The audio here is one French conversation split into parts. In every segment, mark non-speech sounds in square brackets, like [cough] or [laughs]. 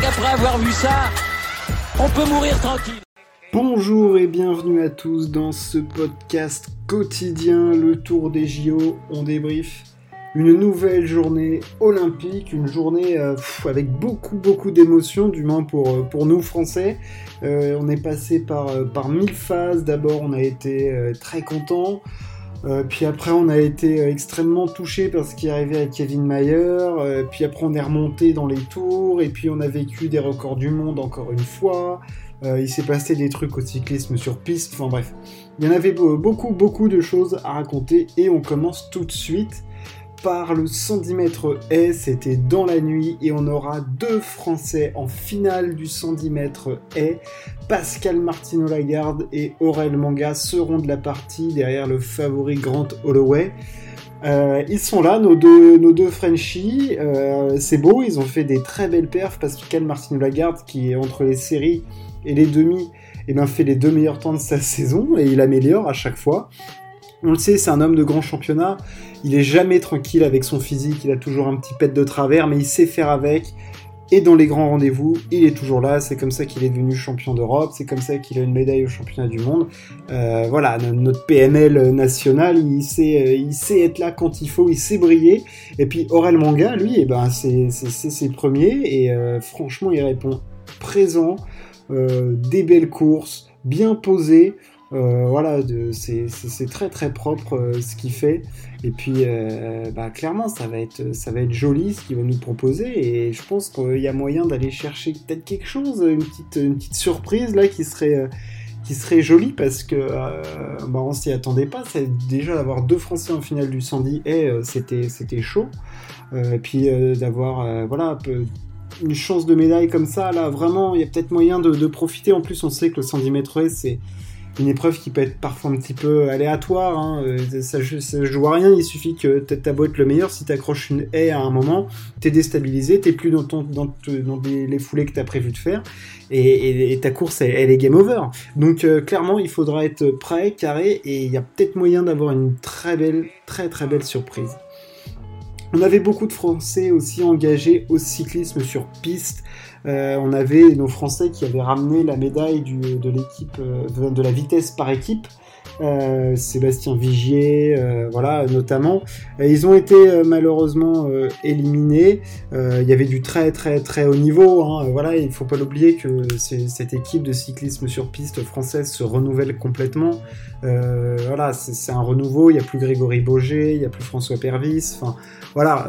qu'après avoir vu ça, on peut mourir tranquille. Bonjour et bienvenue à tous dans ce podcast quotidien, le tour des JO, on débrief une nouvelle journée olympique, une journée euh, avec beaucoup beaucoup d'émotions, du moins pour, euh, nous français. Euh, on est passé par, par mille phases, d'abord on a été très content, puis après on a été extrêmement touché par ce qui arrivait à Kevin Mayer, puis après on est remonté dans les tours, et puis on a vécu des records du monde encore une fois. il s'est passé des trucs au cyclisme sur piste, enfin bref. Il y en avait beaucoup beaucoup de choses à raconter. Et on commence tout de suite par le 110 mètres haies, c'était dans la nuit et on aura deux Français en finale du 110 mètres haies. Pascal Martino Lagarde et Aurel Manga seront de la partie derrière le favori Grant Holloway. Euh, ils sont là, nos deux, nos deux Frenchies. Euh, c'est beau, ils ont fait des très belles perfs. Pascal Martino Lagarde, qui est entre les séries et les demi, eh ben, fait les deux meilleurs temps de sa [laughs] saison et il améliore à chaque fois. On le sait, c'est un homme de grand championnat. Il est jamais tranquille avec son physique. Il a toujours un petit pet de travers, mais il sait faire avec. Et dans les grands rendez-vous, il est toujours là. C'est comme ça qu'il est devenu champion d'Europe. C'est comme ça qu'il a une médaille au championnat du monde. Euh, voilà, notre PML national, il sait, euh, il sait être là quand il faut. Il sait briller. Et puis Aurel Manga, lui, eh ben, c'est ses premiers. Et euh, franchement, il répond présent, des belles courses, bien posé. Euh, voilà, c'est très très propre euh, ce qu'il fait. Et puis, euh, bah, clairement, ça va, être, ça va être joli ce qu'il va nous proposer. Et je pense qu'il y a moyen d'aller chercher peut-être quelque chose, une petite, une petite surprise là qui serait, qui serait jolie parce que bah, on s'y attendait pas. C'est déjà d'avoir deux Français en finale du 110 et c'était chaud. et puis d'avoir voilà une chance de médaille comme ça, là, vraiment, il y a peut-être moyen de, de, profiter. En plus, on sait que le 110 mètres c'est une épreuve qui peut être parfois un petit peu aléatoire. Hein. Euh, ça, ça joue à rien, il suffit que t'as beau être le meilleur, si t'accroches une haie à un moment, t'es déstabilisé, t'es plus dans, ton, dans, dans les foulées que t'as prévu de faire, et, ta course, elle, est game over. Donc euh, clairement, il faudra être prêt, carré, et il y a peut-être moyen d'avoir une très belle, très très belle surprise. On avait beaucoup de Français aussi engagés au cyclisme sur piste. Euh, on avait nos Français qui avaient ramené la médaille de euh, de la vitesse par équipe. Euh, Sébastien Vigier, voilà, notamment. ils ont été malheureusement éliminés. Il y avait du très très très haut niveau. Hein. Voilà, il faut pas l'oublier que cette équipe de cyclisme sur piste française se renouvelle complètement. voilà, c'est un renouveau. Il y a plus Grégory Boger, il y a plus François Pervis. Enfin, voilà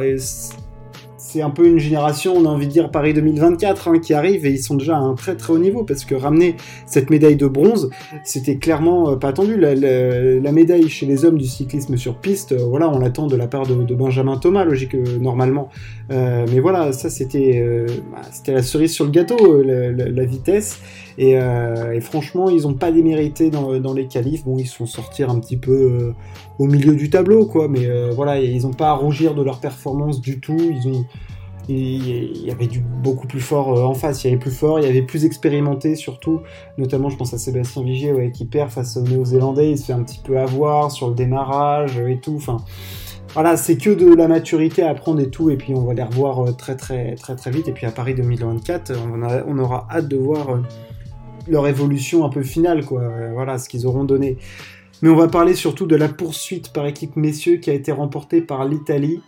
c'est un peu une génération, on a envie de dire Paris 2024, hein, qui arrive et ils sont déjà à un très très haut niveau parce que ramener cette médaille de bronze, c'était clairement euh, pas attendu. La, médaille chez les hommes du cyclisme sur piste, euh, voilà, on l'attend de la part de, Benjamin Thomas, logique euh, normalement. mais voilà, ça c'était bah, c'était la cerise sur le gâteau, la, vitesse. Et, franchement, ils n'ont pas démérité dans, les qualifs. Bon, ils se font sortir un petit peu au milieu du tableau, quoi. Mais voilà, ils n'ont pas à rougir de leur performance du tout. Ils ont il y avait du beaucoup plus fort euh, en face, il y avait plus fort, il y avait plus expérimenté surtout, notamment je pense à Sébastien Vigier ouais, qui perd face aux Néo-Zélandais, il se fait un petit peu avoir sur le démarrage et tout, enfin voilà, c'est que de la maturité à apprendre et tout, et puis on va les revoir euh, très très très très vite, et puis à Paris 2024, on, aura hâte de voir euh, leur évolution un peu finale, quoi, voilà, ce qu'ils auront donné. Mais on va parler surtout de la poursuite par équipe messieurs qui a été remportée par l'Italie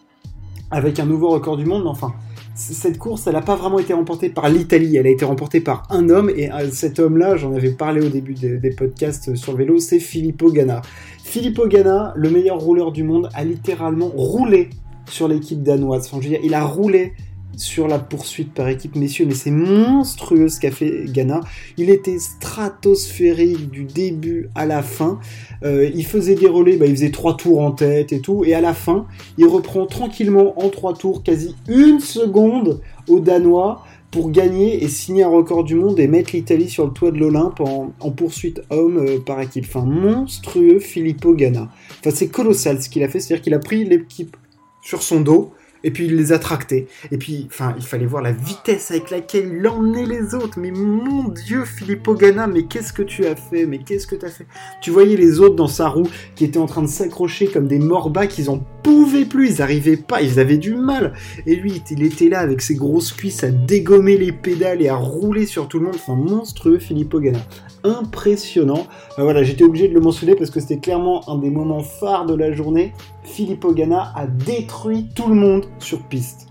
avec un nouveau record du monde, enfin, cette course, elle n'a pas vraiment été remportée par l'Italie, elle a été remportée par un homme, et euh, cet homme-là, j'en avais parlé au début des, podcasts sur le vélo, c'est Filippo Ganna. Filippo Ganna, le meilleur rouleur du monde, a littéralement roulé sur l'équipe danoise. Il a roulé sur la poursuite par équipe, messieurs, mais c'est monstrueux ce qu'a fait Ghana. Il était stratosphérique du début à la fin. Euh, il faisait des relais, bah, il faisait trois tours en tête et tout, et à la fin, il reprend tranquillement en trois tours, quasi une seconde aux Danois pour gagner et signer un record du monde et mettre l'Italie sur le toit de l'Olympe en, poursuite homme euh, par équipe. Enfin, monstrueux Filippo Ganna. Enfin, c'est colossal ce qu'il a fait, c'est-à-dire qu'il a pris l'équipe sur son dos, Et puis il les a tractés. Et puis, enfin, il fallait voir la vitesse avec laquelle il emmenait les autres. Mais mon Dieu, Filippo Ganna, mais qu'est-ce que tu as fait? Mais qu'est-ce que tu as fait? Tu voyais les autres dans sa roue qui étaient en train de s'accrocher comme des morbas qu'ils en pouvaient plus. Ils n'arrivaient pas, ils avaient du mal. Et lui, il était là avec ses grosses cuisses à dégommer les pédales et à rouler sur tout le monde. Enfin, monstrueux, Filippo Ganna impressionnant. Euh, voilà, j'étais obligé de le mentionner parce que c'était clairement un des moments phares de la journée. Filippo Ganna a détruit tout le monde sur piste.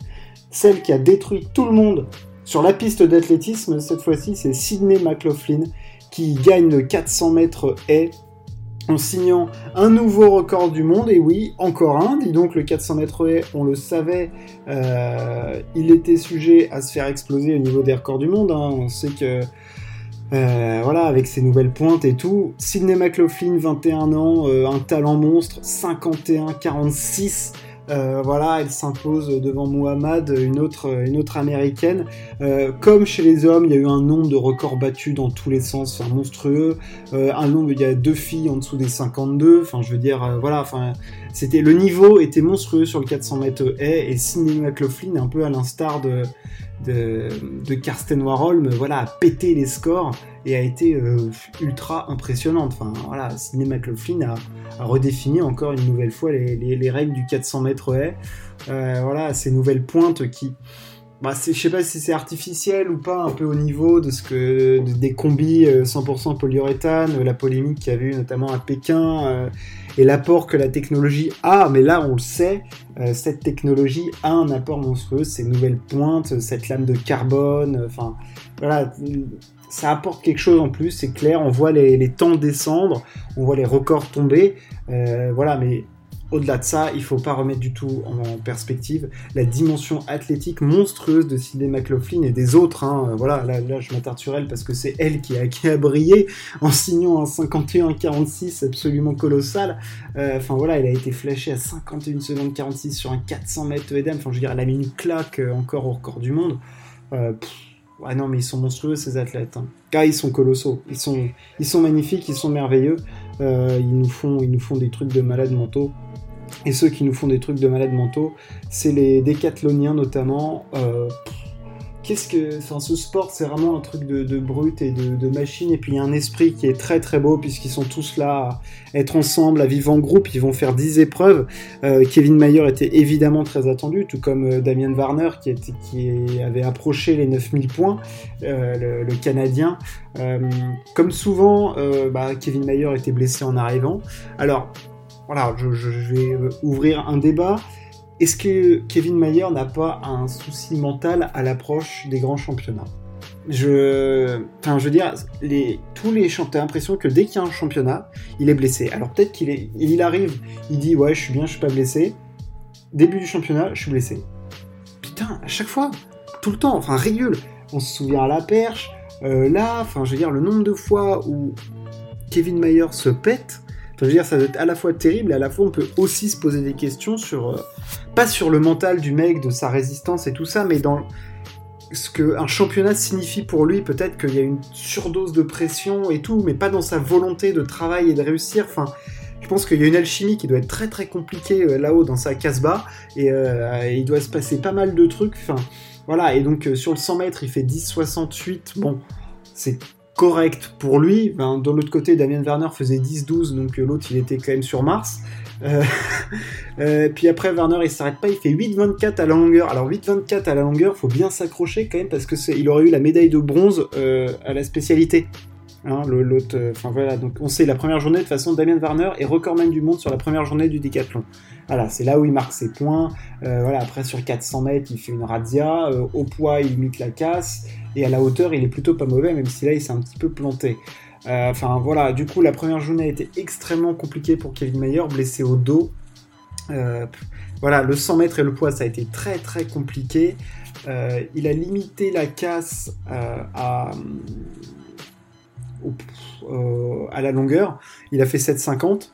Celle qui a détruit tout le monde sur la piste d'athlétisme, cette fois-ci, c'est Sidney McLaughlin qui gagne le 400 mètres haies en signant un nouveau record du monde, et oui, encore un, dis donc le 400 mètres haies, on le savait, euh, il était sujet à se faire exploser au niveau des records du monde, hein. on sait que euh, voilà, avec ses nouvelles pointes et tout. Sidney McLaughlin, 21 ans, euh, un talent monstre, 51-46. Euh, voilà, elle s'impose devant Muhammad, une autre, une autre américaine. comme chez les hommes, il y a eu un nombre de records battus dans tous les sens, enfin, monstrueux. un nombre, il y a deux filles en dessous des 52. Enfin, je veux dire, voilà, enfin, c'était le niveau était monstrueux sur le 400 mètres haies et Sidney McLaughlin, un peu à l'instar de de, de Karsten Warholm voilà, a pété les scores et a été euh, ultra impressionnante. Enfin, voilà, Sidney McLaughlin a, a, redéfini encore une nouvelle fois les, les, les règles du 400 mètres haies. Euh, voilà, ces nouvelles pointes qui, bah, je sais pas si c'est artificiel ou pas, un peu au niveau de ce que des combis 100% euh, polyuréthane, la polémique qu'il y avait eu notamment à Pékin, euh, et l'apport que la technologie a, mais là on le sait, euh, cette technologie a un apport monstrueux, ces nouvelles pointes, cette lame de carbone, enfin voilà, ça apporte quelque chose en plus, c'est clair, on voit les, les, temps descendre, on voit les records tomber, voilà, mais au-delà de ça, il faut pas remettre du tout en perspective la dimension athlétique monstrueuse de Sidney McLaughlin et des autres. Hein. Voilà, là, je m'attarde sur elle parce que c'est elle qui a, qui a brillé en signant un 51-46 absolument colossal. Euh, enfin voilà, elle a été flashée à 51 secondes 46 sur un 400 mètres EDM. Enfin je veux dire, elle a mis une claque euh, encore au record du monde. Euh, non, mais ils sont monstrueux ces athlètes. Hein. Ah, ils sont colossaux. Ils sont, ils sont magnifiques, ils sont merveilleux. Euh, ils, nous font, ils nous font des trucs de malades mentaux. Et ceux qui nous font des trucs de malades mentaux, c'est les décathloniens notamment. Euh, qu'est-ce que. Enfin, ce sport, c'est vraiment un truc de, de brut et de, machine. Et puis il y a un esprit qui est très très beau, puisqu'ils sont tous là à être ensemble, à vivre en groupe. Ils vont faire 10 épreuves. Euh, Kevin Mayer était évidemment très attendu, tout comme euh, Damien Warner, qui, avait approché les 9000 points, le, Canadien. Comme souvent, bah, Kevin Mayer était blessé en arrivant. Alors, voilà, je, vais ouvrir un débat. Est-ce que Kevin Mayer n'a pas un souci mental à l'approche des grands championnats? Je, enfin, je veux dire, tous les championnats, l'impression que dès qu'il y a un championnat, il est blessé. Alors peut-être qu'il est, il arrive, il dit ouais, je suis bien, je suis pas blessé. Début du championnat, je suis blessé. Putain, à chaque fois, tout le temps, enfin régule. On se souvient à la perche, euh, là, enfin, je veux dire, le nombre de fois où Kevin Mayer se pète, je veux dire, ça doit être à la fois terrible et à la fois on peut aussi se poser des questions sur, euh, pas sur le mental du mec, de sa résistance et tout ça, mais dans ce qu'un championnat signifie pour lui. Peut-être qu'il y a une surdose de pression et tout, mais pas dans sa volonté de travail et de réussir. Enfin, je pense qu'il y a une alchimie qui doit être très très compliquée euh, là-haut dans sa casse-bas et, euh, il doit se passer pas mal de trucs. Enfin, voilà, et donc sur le 100 mètres, il fait 10,68. Bon, c'est correct pour lui. Ben, de l'autre côté, Damien Werner faisait 10-12, donc l'autre il était quand même sur Mars. Euh, [laughs] euh, puis après, Werner il s'arrête pas, il fait 8-24 à la longueur. Alors 8-24 à la longueur, faut bien s'accrocher quand même parce que il aurait eu la médaille de bronze euh, à la spécialité. Hein, l'autre, enfin voilà, donc on sait la première journée de toute façon, Damien Warner est recordman du monde sur la première journée du décathlon. Voilà, c'est là où il marque ses points. Euh, voilà, après sur 400 mètres, il fait une razzia. Euh, au poids, il imite la casse. Et à la hauteur, il est plutôt pas mauvais, même si là, il s'est un petit peu planté. Euh, enfin voilà, du coup, la première journée a été extrêmement compliquée pour Kevin Mayer, blessé au dos. Euh, voilà, le 100 mètres et le poids, ça a été très très compliqué. Euh, il a limité la casse à, à la longueur. Il a fait 7,50.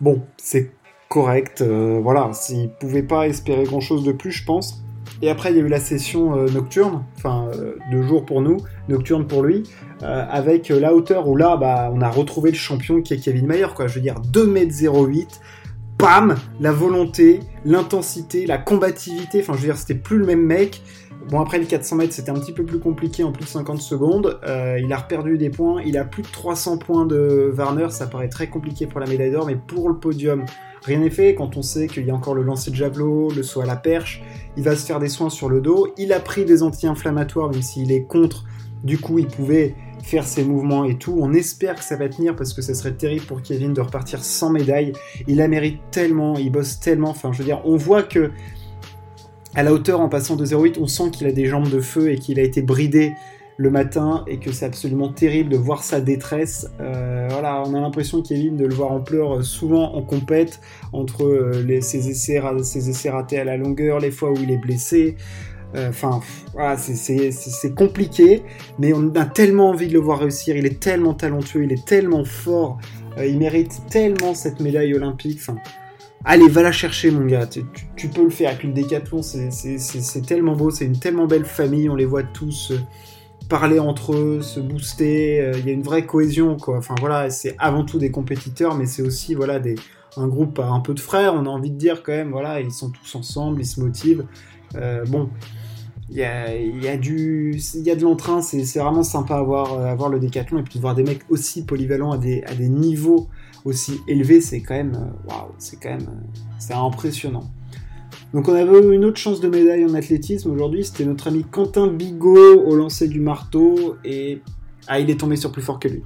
Bon, c'est correct. voilà, s'il pouvait pas espérer grand chose de plus, je pense. Et après, il y a eu la session euh, nocturne, enfin, euh, de jour pour nous, nocturne pour lui, euh, avec la hauteur où là, bah, on a retrouvé le champion qui est Kevin Mayer. Je veux dire, 2m08, bam, la volonté, l'intensité, la combativité. Enfin, je veux dire, c'était plus le même mec. Bon, après le 400 mètres, c'était un petit peu plus compliqué en plus de 50 secondes. Euh, il a reperdu des points. Il a plus de 300 points de Warner. Ça paraît très compliqué pour la médaille d'or, mais pour le podium, rien n'est fait. Quand on sait qu'il y a encore le lancer de javelot, le saut à la perche, il va se faire des soins sur le dos. Il a pris des anti-inflammatoires, même s'il est contre. Du coup, il pouvait faire ses mouvements et tout. On espère que ça va tenir parce que ça serait terrible pour Kevin de repartir sans médaille. Il la mérite tellement, il bosse tellement. Enfin, je veux dire, on voit que à la hauteur en passant de 0,8, on sent qu'il a des jambes de feu et qu'il a été bridé le matin et que c'est absolument terrible de voir sa détresse. Euh, voilà, on a l'impression Kevin de le voir en pleurs souvent en compète entre euh, ses, essais, ratés à la longueur, les fois où il est blessé. Euh, enfin, c'est compliqué, mais on a tellement envie de le voir réussir. Il est tellement talentueux, il est tellement fort, euh, il mérite tellement cette médaille olympique. Allez, va la chercher, mon gars. Tu, peux le faire avec une décathlon, c'est tellement beau, c'est une tellement belle famille. On les voit tous euh, parler entre eux, se booster. Il y a une vraie cohésion. Enfin voilà, c'est avant tout des compétiteurs, mais c'est aussi voilà des un groupe un peu de frères. On a envie de dire quand même, voilà, ils sont tous ensemble, ils se motivent. bon, il y a, y, a y a de l'entrain, c'est vraiment sympa à voir, à voir le décathlon et puis de voir des mecs aussi polyvalents à des, à des niveaux aussi élevés, c'est quand même, euh, waouh, c'est quand même, euh, c'est impressionnant. Donc on avait une autre chance de médaille en athlétisme aujourd'hui, c'était notre ami Quentin Bigot au lancer du marteau et ah, il est tombé sur plus fort que lui.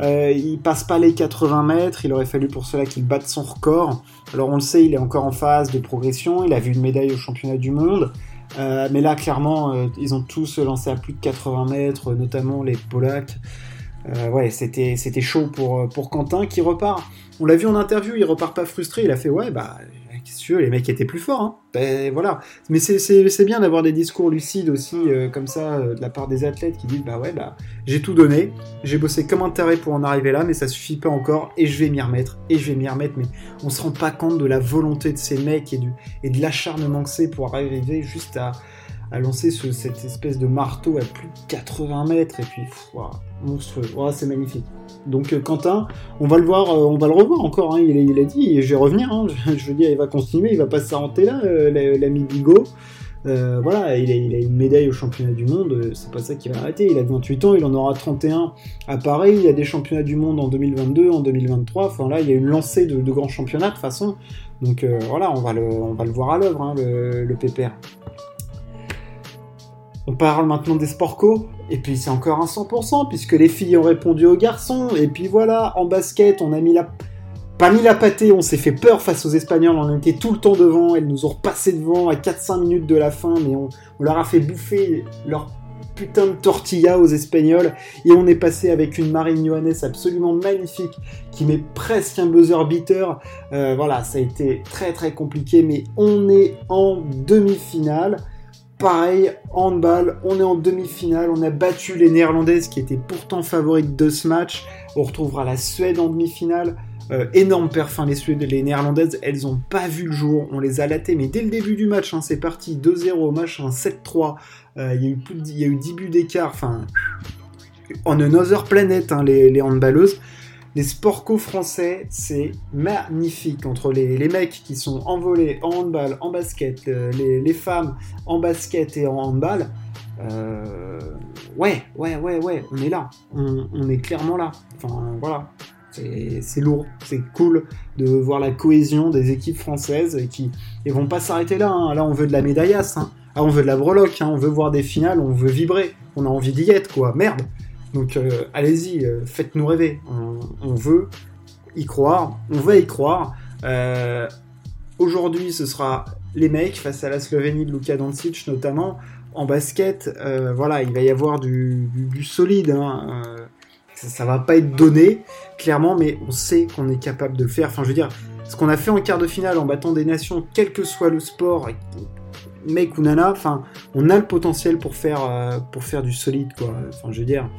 Euh, il passe pas les 80 mètres, il aurait fallu pour cela qu'il batte son record. Alors on le sait, il est encore en phase de progression, il a vu une médaille au championnat du monde. Euh, mais là, clairement, ils ont tous lancé à plus de 80 mètres, notamment les Polacs. Euh, ouais, c'était c'était chaud pour pour Quentin qui repart. On l'a vu en interview, il repart pas frustré. Il a fait ouais bah les mecs étaient plus forts. Hein. Ben, voilà. Mais c'est bien d'avoir des discours lucides aussi, euh, comme ça, euh, de la part des athlètes qui disent Bah ouais, bah j'ai tout donné, j'ai bossé comme un taré pour en arriver là, mais ça suffit pas encore, et je vais m'y remettre, et je vais m'y remettre. Mais on se rend pas compte de la volonté de ces mecs et, de l'acharnement que c'est pour arriver juste à, lancer cette espèce de marteau à plus de 80 mètres, et puis, monstrueux, c'est magnifique. Donc euh, Quentin, on va le voir, euh, on va le revoir encore. Hein. il, a dit, je vais revenir. Hein. je veux dire, il va continuer, il va pas s'arrêter là, euh, l'ami Bigot. voilà, il a, une médaille au championnat du monde, c'est pas ça qui va arrêter. Il a 28 ans, il en aura 31 à Paris. Il y a des championnats du monde en 2022, en 2023. Enfin là, il y a une lancée de, grands championnats de toute façon. Donc voilà, on va le, on va le voir à l'œuvre, hein, le, le pépère. On parle maintenant des sports et puis c'est encore un 100%, puisque les filles ont répondu aux garçons, et puis voilà, en basket, on a mis la... Pas mis la pâtée, on s'est fait peur face aux Espagnols, on était tout le temps devant, elles nous ont repassé devant à 4-5 minutes de la fin, mais on, leur a fait bouffer leur putain de tortilla aux Espagnols, et on est passé avec une Marine Johannes absolument magnifique, qui met presque un buzzer beater, euh, voilà, ça a été très très compliqué, mais on est en demi-finale, Pareil, handball, on est en demi-finale, on a battu les Néerlandaises qui étaient pourtant favorites de ce match. On retrouvera la Suède en demi-finale. Euh, énorme perf, les Suèdes, les Néerlandaises, elles ont pas vu le jour, on les a latées, mais dès le début du match, hein, c'est parti 2-0, match 7-3, euh, il y, a eu il y a eu 10 buts d'écart, enfin, on another planet, hein, les, les handballeuses les sports co-français, c'est magnifique. Entre les, mecs qui sont envolés en handball, en basket, euh, les, femmes en basket et en handball, euh, ouais, ouais, ouais, ouais, on est là. On, est clairement là. Enfin, voilà. C'est lourd, c'est cool de voir la cohésion des équipes françaises qui ne vont pas s'arrêter là. Hein. Là, on veut de la médaillasse. Hein. Là, on veut de la breloque. Hein. On veut voir des finales, on veut vibrer. On a envie d'y être, quoi. Merde. Donc euh, allez-y, euh, faites-nous rêver. On, veut y croire, on va y croire. Euh, aujourd'hui, ce sera les mecs face à la Slovénie de Luka Doncic notamment. En basket, voilà, il va y avoir du, solide. Hein. Ça, va pas être donné, clairement, mais on sait qu'on est capable de le faire. Enfin, je veux dire, ce qu'on a fait en quart de finale en battant des nations, quel que soit le sport, mec ou nana, enfin, on a le potentiel pour faire, pour faire du solide, quoi. Enfin, je veux dire,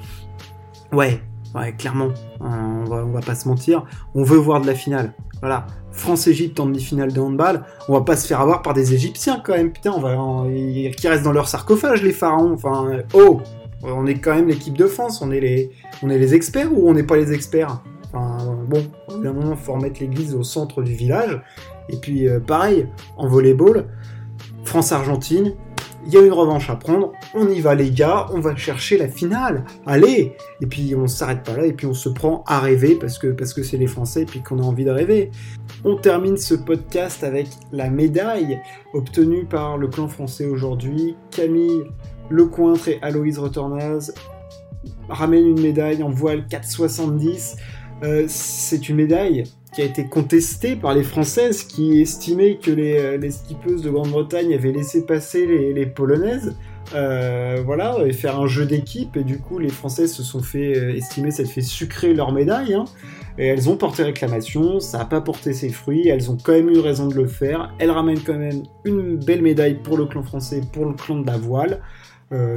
Ouais, ouais, clairement. on, va, on va pas se mentir. On veut voir de la finale. Voilà. France-Égypte en demi-finale de handball. On va pas se faire avoir par des Égyptiens quand même. Putain, on va, qui restent dans leur sarcophage, les pharaons. Enfin, oh, on est quand même l'équipe de France. On est les, on est les experts ou on n'est pas les experts? Enfin, bon, au bout moment, faut remettre l'église au centre du village. Et puis, euh, pareil, en volleyball, France-Argentine, il y a une revanche à prendre, on y va les gars, on va chercher la finale, allez Et puis on s'arrête pas là, et puis on se prend à rêver parce que c'est les Français, et puis qu'on a envie de rêver. On termine ce podcast avec la médaille obtenue par le clan français aujourd'hui. Camille Lecointre et Aloïse Retornaz ramènent une médaille en voile 470. Euh, c'est une médaille qui a été contestée par les Françaises qui estimaient que les, euh, les skippeuses de Grande-Bretagne avaient laissé passer les, Polonaises. Euh, voilà, et faire un jeu d'équipe, et du coup les Françaises se sont fait euh, estimer, ça fait sucrer leur médaille, hein. et elles ont porté réclamation, ça n'a pas porté ses fruits, elles ont quand même eu raison de le faire, elles ramènent quand même une belle médaille pour le clan français, pour le clan de la voile,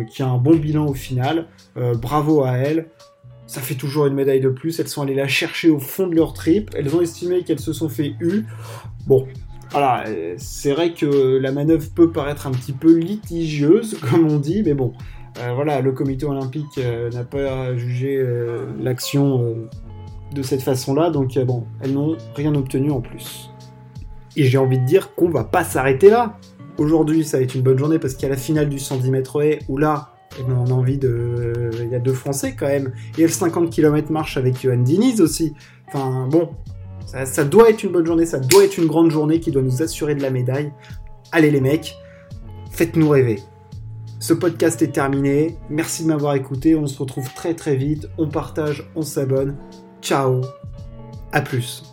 qui a un bon bilan au final, bravo à elles, ça fait toujours une médaille de plus. Elles sont allées la chercher au fond de leur trip. Elles ont estimé qu'elles se sont fait U. Bon, voilà, euh, c'est vrai que la manœuvre peut paraître un petit peu litigieuse, [laughs] comme on dit, mais bon, euh, voilà, le comité olympique euh, n'a pas jugé l'action de cette façon-là, donc bon, elles n'ont rien obtenu en plus. Et j'ai envie de dire qu'on va pas s'arrêter là. Aujourd'hui, ça va être une bonne journée parce qu'il y a la finale du 110 mètres haies où là, eh ben, on a envie de. Il y a deux Français quand même. Et le 50 km marche avec Johan Diniz aussi. Enfin bon, ça, doit être une bonne journée, ça doit être une grande journée qui doit nous assurer de la médaille. Allez les mecs, faites-nous rêver. Ce podcast est terminé. Merci de m'avoir écouté. On se retrouve très très vite. On partage, on s'abonne. Ciao. À plus.